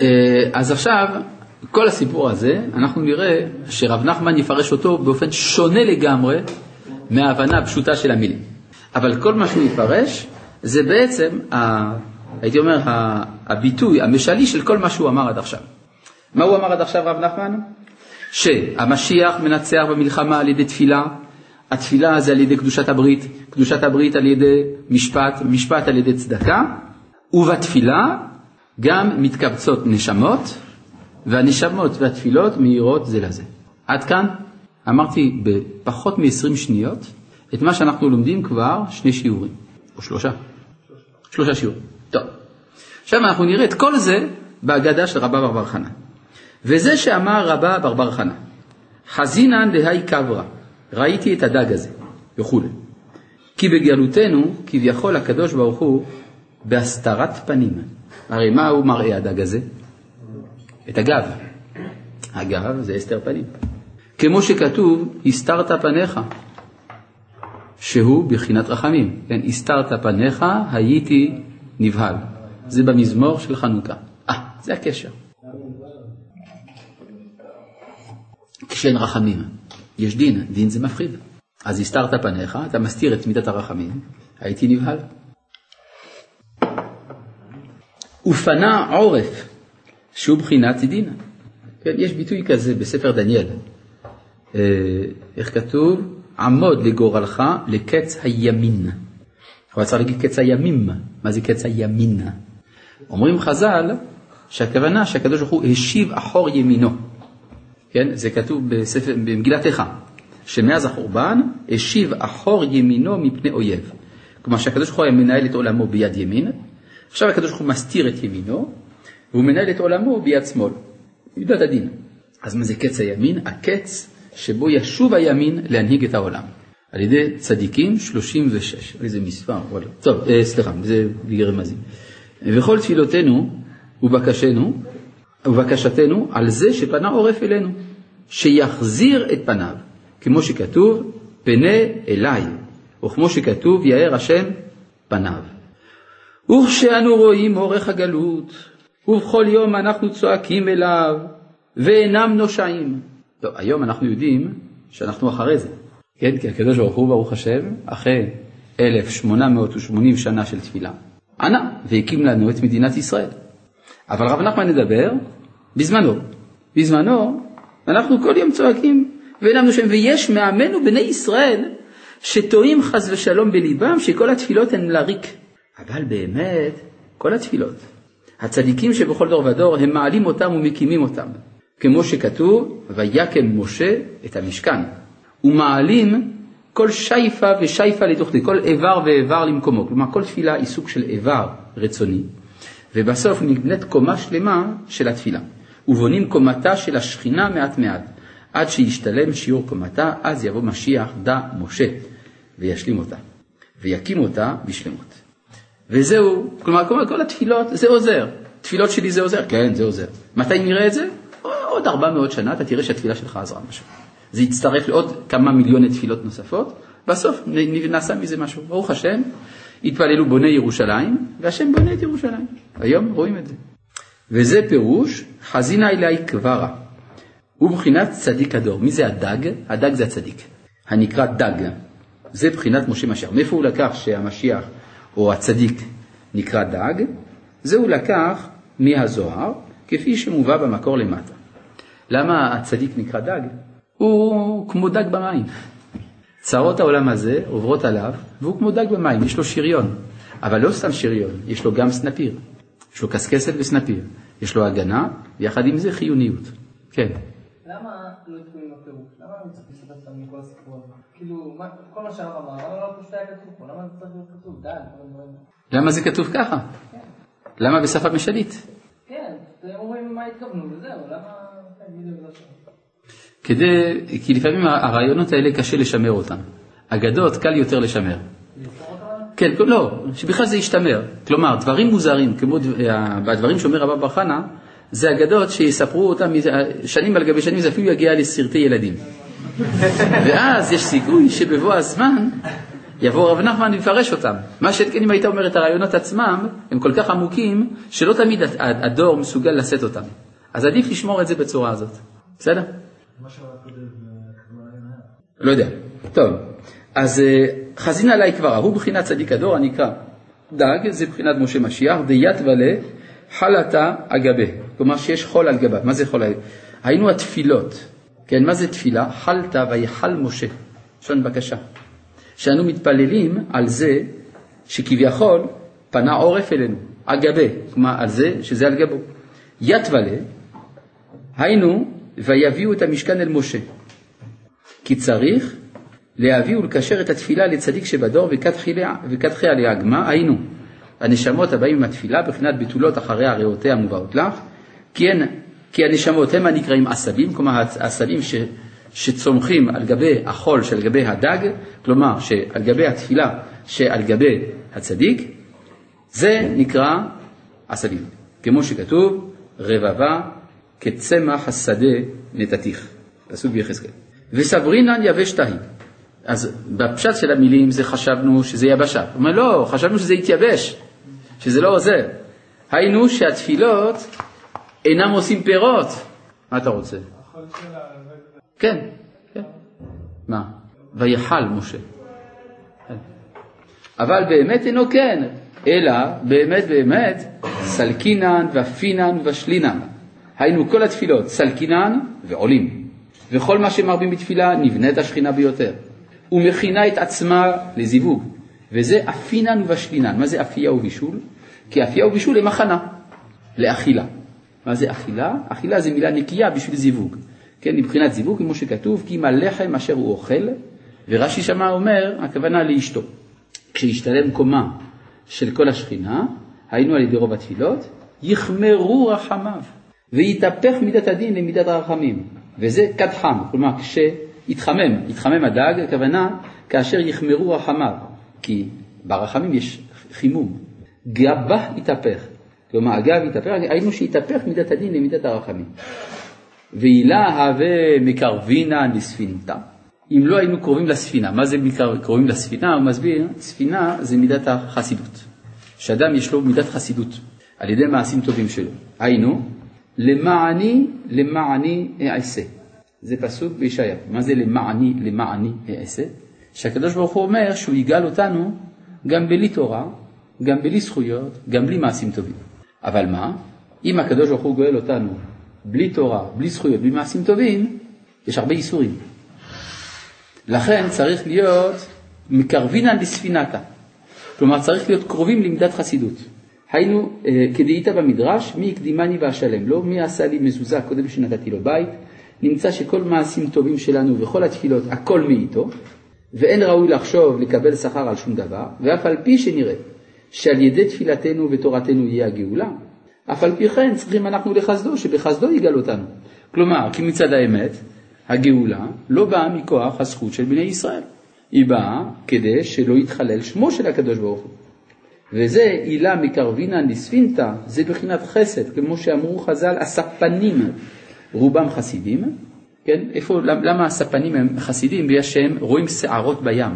אה, אז עכשיו, כל הסיפור הזה, אנחנו נראה שרב נחמן יפרש אותו באופן שונה לגמרי מההבנה הפשוטה של המילים. אבל כל מה שהוא יפרש זה בעצם, ה, הייתי אומר, הביטוי המשלי של כל מה שהוא אמר עד עכשיו. מה הוא אמר עד עכשיו רב נחמן? שהמשיח מנצח במלחמה על ידי תפילה, התפילה זה על ידי קדושת הברית, קדושת הברית על ידי משפט, משפט על ידי צדקה, ובתפילה גם מתקבצות נשמות, והנשמות והתפילות מהירות זה לזה. עד כאן אמרתי בפחות מ-20 שניות את מה שאנחנו לומדים כבר שני שיעורים, או שלושה. שלושה שיעורים. טוב. עכשיו אנחנו נראה את כל זה בהגדה של רבא בר בר חנה. וזה שאמר רבא בר בר חנה, חזינן דהי קברא, ראיתי את הדג הזה, וכולי. כי בגלותנו, כביכול הקדוש ברוך הוא בהסתרת פנים. הרי מה הוא מראה הדג הזה? את הגב. הגב זה הסתר פנים. כמו שכתוב, הסתרת פניך, שהוא בחינת רחמים. כן, הסתרת פניך, הייתי נבהל. זה במזמור של חנוכה. אה, זה הקשר. כשאין רחמים, יש דין, דין זה מפחיד. אז הסתרת פניך, אתה מסתיר את מידת הרחמים, הייתי נבהל. ופנה עורף, שהוא בחינת דין. כן, יש ביטוי כזה בספר דניאל. אה, איך כתוב? עמוד לגורלך לקץ הימין. אבל צריך להגיד קץ הימים. מה זה קץ הימין? אומרים חז"ל שהכוונה שהקדוש ברוך הוא השיב אחור ימינו. כן, זה כתוב בספר, במגילת איכה, שמאז החורבן השיב אחור ימינו מפני אויב. כלומר שהקדוש ברוך הוא היה מנהל את עולמו ביד ימין, עכשיו הקדוש ברוך הוא מסתיר את ימינו, והוא מנהל את עולמו ביד שמאל, מידת הדין. אז מה זה קץ הימין? הקץ שבו ישוב הימין להנהיג את העולם. על ידי צדיקים 36, איזה מספר, וואלה. טוב, אה, סליחה, זה בלי רמזים. וכל תפילותינו ובקשנו, ובקשתנו על זה שפנה עורף אלינו, שיחזיר את פניו, כמו שכתוב, פנה אליי, וכמו שכתוב, יאר השם פניו. וכשאנו רואים אורך הגלות, ובכל יום אנחנו צועקים אליו, ואינם נושעים. טוב, היום אנחנו יודעים שאנחנו אחרי זה. כן, כי הקדוש ברוך הוא, ברוך השם, אחרי 1880 שנה של תפילה, ענה והקים לנו את מדינת ישראל. אבל רב נחמן נדבר בזמנו. בזמנו אנחנו כל יום צועקים ואינם נושעים, ויש מעמנו בני ישראל שטועים חס ושלום בליבם שכל התפילות הן לריק. אבל באמת, כל התפילות, הצדיקים שבכל דור ודור, הם מעלים אותם ומקימים אותם. כמו שכתוב, ויקם משה את המשכן. ומעלים כל שייפה ושייפה לתוכדי, כל איבר ואיבר למקומו. כלומר, כל תפילה היא סוג של איבר רצוני, ובסוף נבנית קומה שלמה של התפילה. ובונים קומתה של השכינה מעט מעט, עד שישתלם שיעור קומתה, אז יבוא משיח דה משה, וישלים אותה, ויקים אותה בשלמות. וזהו, כלומר כל, כל התפילות זה עוזר. תפילות שלי זה עוזר? כן, זה עוזר. מתי נראה את זה? עוד 400 שנה אתה תראה שהתפילה שלך עזרה משהו. זה יצטרף לעוד כמה מיליוני תפילות נוספות, בסוף נעשה מזה משהו. ברוך השם, התפללו בוני ירושלים, והשם בונה את ירושלים. היום רואים את זה. וזה פירוש חזינה אלי קברה. הוא בחינת צדיק הדור. מי זה הדג? הדג זה הצדיק, הנקרא דג. זה בחינת משה משיח. מאיפה הוא לקח שהמשיח או הצדיק נקרא דג? זה הוא לקח מהזוהר, כפי שמובא במקור למטה. למה הצדיק נקרא דג? הוא כמו דג במים. צרות העולם הזה עוברות עליו, והוא כמו דג במים, יש לו שריון. אבל לא סתם שריון, יש לו גם סנפיר. יש לו קשקשת וסנפיר. יש לו הגנה, ויחד עם זה חיוניות. כן. למה לא התקועים בפירוש? למה אני צריך לספר אותם מכל הסיפור הזה? כאילו, כל מה שהרב אמר, למה לא פשוט היה כתוב פה? למה זה צריך להיות כתוב? די, למה זה כתוב ככה? כן. למה בשפה משלית? כן, אתם אומרים מה התכוונו וזהו, למה... כדי, כי לפעמים הרעיונות האלה קשה לשמר אותם. אגדות קל יותר לשמר. כן, לא, שבכלל זה ישתמר. כלומר, דברים מוזרים, כמו הדברים שאומר רבא בר חנה, זה אגדות שיספרו אותם שנים על גבי שנים, זה אפילו יגיע לסרטי ילדים. ואז יש סיכוי שבבוא הזמן יבוא רב נחמן ויפרש אותם. מה שכן אם היית אומר את הרעיונות עצמם, הם כל כך עמוקים, שלא תמיד הדור מסוגל לשאת אותם. אז עדיף לשמור את זה בצורה הזאת, בסדר? לא יודע. טוב, אז אה, חזין עלי כבר, הוא בחינת צדיק הדור הנקרא דג, זה בחינת משה משיח, דיית ולה חלתה אגבה, כלומר שיש חול על גביו, מה זה חול על גביו? היינו התפילות, כן, מה זה תפילה? חלתה ויחל משה, לשון בקשה. שאנו מתפללים על זה שכביכול פנה עורף אלינו, אגבה, כלומר על זה שזה על גבו. יתבלה, היינו ויביאו את המשכן אל משה. כי צריך להביא ולקשר את התפילה לצדיק שבדור וכתחיה להגמה, היינו, הנשמות הבאים עם התפילה בחינת בתולות אחרי הריאותיה המובאות לך, כי, אין, כי הנשמות הם הנקראים עשבים, כלומר העשבים ש, שצומחים על גבי החול שעל גבי הדג, כלומר שעל גבי התפילה שעל גבי הצדיק, זה נקרא עשבים, כמו שכתוב, רבבה כצמח השדה נתתיך, פסוק ביחזקאל. וסברינן יבש תהי. אז בפשט של המילים זה חשבנו שזה יבשה. הוא אומר לא, חשבנו שזה יתייבש, שזה לא עוזר. היינו שהתפילות אינם עושים פירות. מה אתה רוצה? כן, כן. מה? ויחל משה. אבל באמת אינו כן, אלא באמת באמת סלקינן ואפינן ושלינן. היינו כל התפילות סלקינן ועולים. וכל מה שמרבים בתפילה נבנית השכינה ביותר. ומכינה את עצמה לזיווג. וזה אפינן ושלינן. מה זה אפייה ובישול? כי אפייה ובישול הם הכנה לאכילה. מה זה אכילה? אכילה זה מילה נקייה בשביל זיווג. כן, מבחינת זיווג, כמו שכתוב, כי אם הלחם אשר הוא אוכל, ורש"י שמה אומר, הכוונה לאשתו. כשישתלם קומה של כל השכינה, היינו על ידי רוב התפילות, יחמרו רחמיו, ויתהפך מידת הדין למידת הרחמים, וזה כד חם, כלומר כשיתחמם, יתחמם הדג, הכוונה כאשר יחמרו רחמיו, כי ברחמים יש חימום, גבה יתהפך, כלומר הגב יתהפך, היינו שיתהפך מידת הדין למידת הרחמים. והילה הווה מקרבינה לספינתה. אם לא היינו קרובים לספינה, מה זה קרובים לספינה? הוא מסביר, ספינה זה מידת החסידות. שאדם יש לו מידת חסידות על ידי מעשים טובים שלו. היינו, למעני, למעני אעשה. זה פסוק בישעיה. מה זה למעני, למעני אעשה? שהקדוש ברוך הוא אומר שהוא יגאל אותנו גם בלי תורה, גם בלי זכויות, גם בלי מעשים טובים. אבל מה? אם הקדוש ברוך הוא גואל אותנו בלי תורה, בלי זכויות, בלי מעשים טובים, יש הרבה איסורים. לכן צריך להיות מקרבינן לספינתה. כלומר צריך להיות קרובים למידת חסידות. היינו אה, כדאית במדרש, מי הקדימני ואשלם לו, מי עשה לי מזוזה קודם שנתתי לו בית, נמצא שכל מעשים טובים שלנו וכל התפילות, הכל מאיתו, ואין ראוי לחשוב לקבל שכר על שום דבר, ואף על פי שנראה שעל ידי תפילתנו ותורתנו יהיה הגאולה, אף על פי כן צריכים אנחנו לחסדו, שבחסדו יגאל אותנו. כלומר, כי מצד האמת, הגאולה לא באה מכוח הזכות של בני ישראל. היא באה כדי שלא יתחלל שמו של הקדוש ברוך הוא. וזה עילה מקרבינן לספינתא, זה בחינת חסד, כמו שאמרו חז"ל, הספנים רובם חסידים, כן? איפה, למה הספנים הם חסידים? בגלל שהם רואים שערות בים,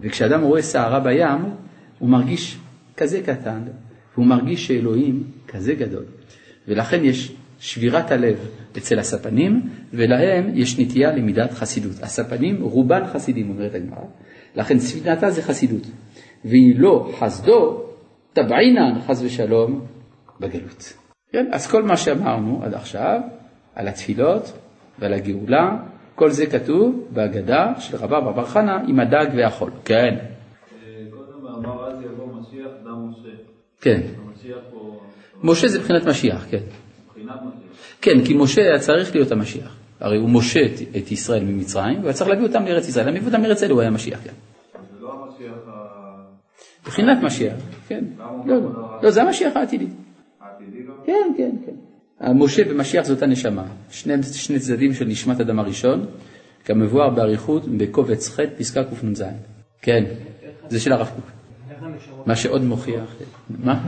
וכשאדם רואה שערה בים, הוא מרגיש כזה קטן, והוא מרגיש שאלוהים כזה גדול. ולכן יש שבירת הלב אצל הספנים, ולהם יש נטייה למידת חסידות. הספנים רובן חסידים, אומרת הגמרא, לכן ספינתה זה חסידות. והיא לא חסדו, טבעינן חס ושלום בגלות. כן? אז כל מה שאמרנו עד עכשיו, על התפילות ועל הגאולה, כל זה כתוב בהגדה של רבא בר חנא עם הדג והחול. כן. כן. משה זה מבחינת משיח, כן. מבחינת משיח. כן, כי משה היה צריך להיות המשיח. הרי הוא משה את, את ישראל ממצרים, והיה צריך להביא אותם לארץ ישראל. להביא אותם לארץ ישראל הוא היה משיח, כן. מבחינת משיח, כן. לא, לא, זה המשיח העתידי. העתידי לא? כן, כן, כן. משה ומשיח זו אותה נשמה, שני, שני צדדים של נשמת אדם הראשון, כמבואר באריכות בקובץ ח' פסקה קנ"ז. כן, זה של הרב קוק. מה שעוד מוכיח, מה?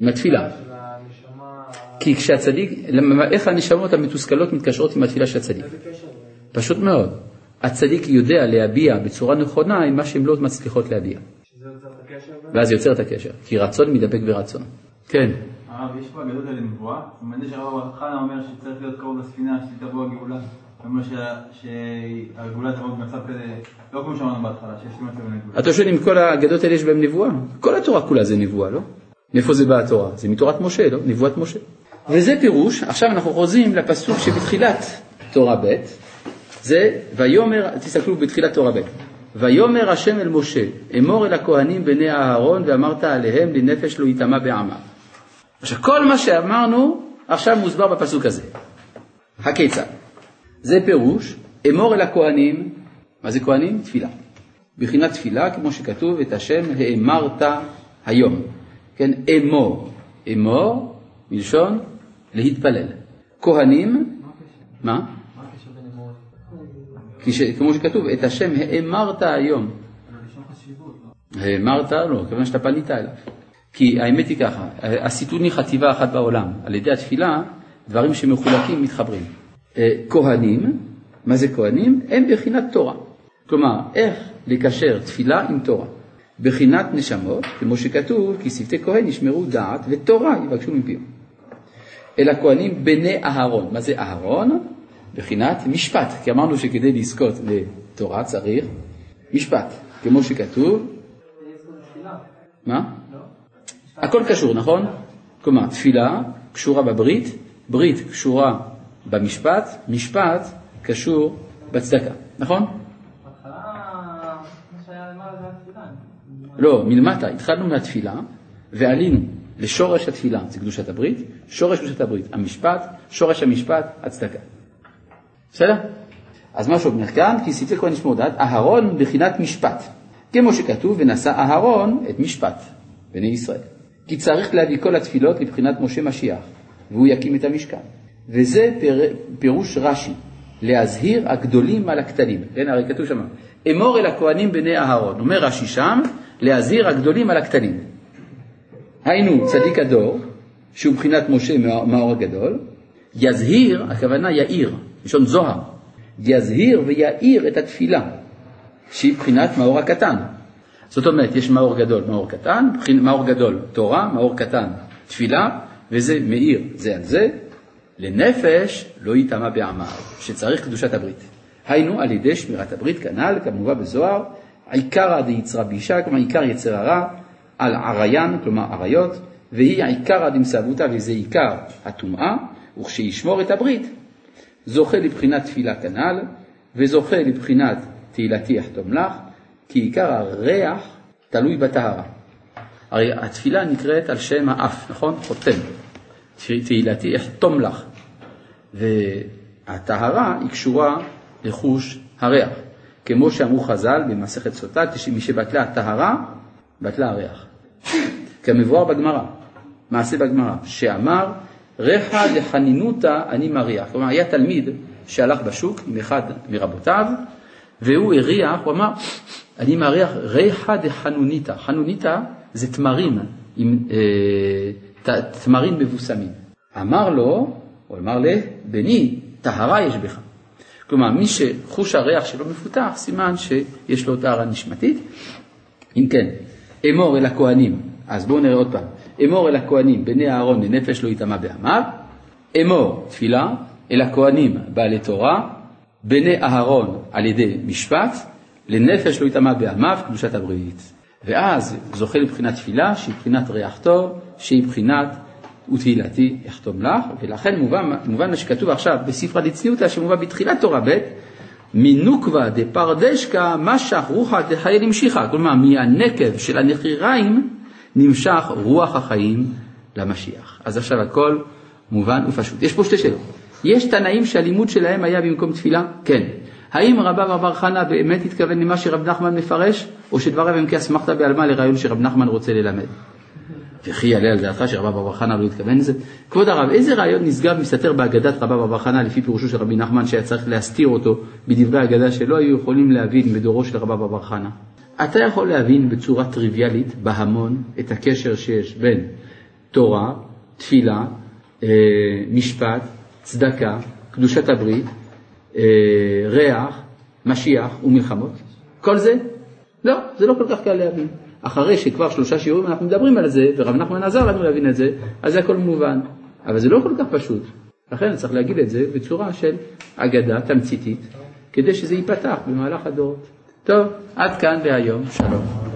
עם התפילה. כי כשהצדיק, למה- איך הנשמות המתוסכלות מתקשרות עם התפילה של הצדיק? פשוט מאוד. הצדיק יודע להביע בצורה נכונה עם מה שהן לא מצליחות להביע. שזה יוצר את הקשר. ואז יוצר את הקשר, כי רצון מתדבק ברצון. כן, הרב, יש באגדות האלה נבואה, זאת אומרת שהרב חנה אומר שצריך להיות קרוב לספינה, שתבוא הגאולה. הוא אומר שה- שהגאולה תבוא במצב כזה, לא כמו שאמרנו בהתחלה, שיש מצב בנגאולה. אתה שואל אם כל האגדות האלה יש בהם נבואה? כל התורה כולה זה נבואה, לא? מאיפה זה באה התורה? זה מתורת משה, לא? נבואת משה. וזה פירוש, עכשיו אנחנו חוזרים לפסוק שבתחילת תורה ב', זה ויאמר, תסתכלו בתחילת תורה ב', ויאמר השם אל משה, אמור אל הכהנים בני אהרון ואמרת עליהם לנפש לא יטמע בעמה. עכשיו כל מה שאמרנו עכשיו מוסבר בפסוק הזה. הכיצד? זה פירוש, אמור אל הכהנים, מה זה כהנים? תפילה. בחינת תפילה, כמו שכתוב, את השם האמרת היום. כן, אמור. אמור, מלשון להתפלל. כהנים, מה? ש- כמו שכתוב, את השם האמרת היום. האמרת, לא, כיוון שאתה פנית אליו. כי האמת היא ככה, הסיטוני חטיבה אחת בעולם, על ידי התפילה, דברים שמחולקים מתחברים. אה, כהנים, מה זה כהנים? הם בחינת תורה. כלומר, איך לקשר תפילה עם תורה. בחינת נשמות, כמו שכתוב, כי שפתי כהן ישמרו דעת ותורה יבקשו מפיהם. אל הכהנים בני אהרון. מה זה אהרון? בחינת משפט, כי אמרנו שכדי לזכות לתורה צריך משפט, כמו שכתוב, מה? הכל קשור, נכון? כלומר, תפילה קשורה בברית, ברית קשורה במשפט, משפט קשור בצדקה, נכון? לא, מלמטה, התחלנו מהתפילה ועלינו לשורש התפילה, זה קדושת הברית, שורש קדושת הברית, המשפט, שורש המשפט, הצדקה. בסדר? אז מה שאומר כאן, כי שפתי כהן ישמור דעת, אהרון בחינת משפט. כמו שכתוב, ונשא אהרון את משפט, בני ישראל. כי צריך להביא כל התפילות לבחינת משה משיח, והוא יקים את המשכן. וזה פיר, פירוש רש"י, להזהיר הגדולים על הקטנים. כן, הרי כתוב שם, אמור אל הכהנים בני אהרון. אומר רש"י שם, להזהיר הגדולים על הקטנים. היינו צדיק הדור, שהוא מבחינת משה מאור הגדול, יזהיר, הכוונה יאיר, לשון זוהר, יזהיר ויאיר את התפילה, שהיא מבחינת מאור הקטן. זאת אומרת, יש מאור גדול, מאור קטן, מאור גדול תורה, מאור קטן תפילה, וזה מאיר זה על זה, לנפש לא ייטמע בעמיו, שצריך קדושת הברית. היינו על ידי שמירת הברית, כנ"ל, כמובן בזוהר, עיקרא דיצרא בישה, כלומר עיקר יצר הרע, על עריין, כלומר עריות, והיא עיקרא דמסאבותא, וזה עיקר הטומאה, וכשישמור את הברית, זוכה לבחינת תפילה כנ"ל, וזוכה לבחינת תהילתי יחתום לך, כי עיקר הריח תלוי בטהרה. הרי התפילה נקראת על שם האף, נכון? חותם. תהילתי יחתום לך. והטהרה היא קשורה לחוש הריח. כמו שאמרו חז"ל במסכת סוטה, משבטלה הטהרה, בטלה הריח. כמבואר בגמרא, מעשה בגמרא, שאמר ריחא דחנינותא אני מריח. כלומר, היה תלמיד שהלך בשוק עם אחד מרבותיו, והוא הריח, הוא אמר, אני מריח ריחא דחנוניתא. חנוניתא זה תמרים, עם אה, ת- תמרים מבוסמים. אמר לו, הוא אמר לה, בני, טהרה יש בך. כלומר, מי שחוש הריח שלו מפותח, סימן שיש לו טהרה נשמתית. אם כן, אמור אל הכהנים, אז בואו נראה עוד פעם, אמור אל הכהנים בני אהרון לנפש לא יטמע בעמיו, אמור תפילה אל הכהנים בעלי תורה, בני אהרון על ידי משפט, לנפש לא יטמע בעמיו קדושת הברית. ואז זוכה לבחינת תפילה שהיא בחינת ריח טוב, שהיא בחינת ותהילתי יחתום לך, ולכן מובן, מובן מה שכתוב עכשיו בספרא דצניותא שמובא בתחילת תורה ב', מנוקבה דפרדשקה משך רוחא דחייל המשיכה, כלומר מהנקב של הנחיריים נמשך רוח החיים למשיח. אז עכשיו הכל מובן ופשוט. יש פה שתי שאלות. יש תנאים שהלימוד שלהם היה במקום תפילה? כן. האם רבא בר חנה באמת התכוון למה שרב נחמן מפרש, או שדבריו הם כאסמכתא בעלמא לרעיון שרב נחמן רוצה ללמד? וכי יעלה על דעתך שרבא בר חנה לא התכוון לזה? כבוד הרב, איזה רעיון נשגב מסתתר בהגדת רבא בר חנה לפי פירושו של רבי נחמן שהיה צריך להסתיר אותו בדברי ההגדה שלא היו יכולים להבין בדורו של רבא בר חנה? אתה יכול להבין בצורה טריוויאלית, בהמון, את הקשר שיש בין תורה, תפילה, אה, משפט, צדקה, קדושת הברית, אה, ריח, משיח ומלחמות. כל זה לא, זה לא כל כך קל להבין. אחרי שכבר שלושה שיעורים אנחנו מדברים על זה, ורב נחמן עזר לנו להבין את זה, אז זה הכל מובן. אבל זה לא כל כך פשוט. לכן צריך להגיד את זה בצורה של אגדה תמציתית, כדי שזה ייפתח במהלך הדורות. טוב, עד כאן להיום, שלום.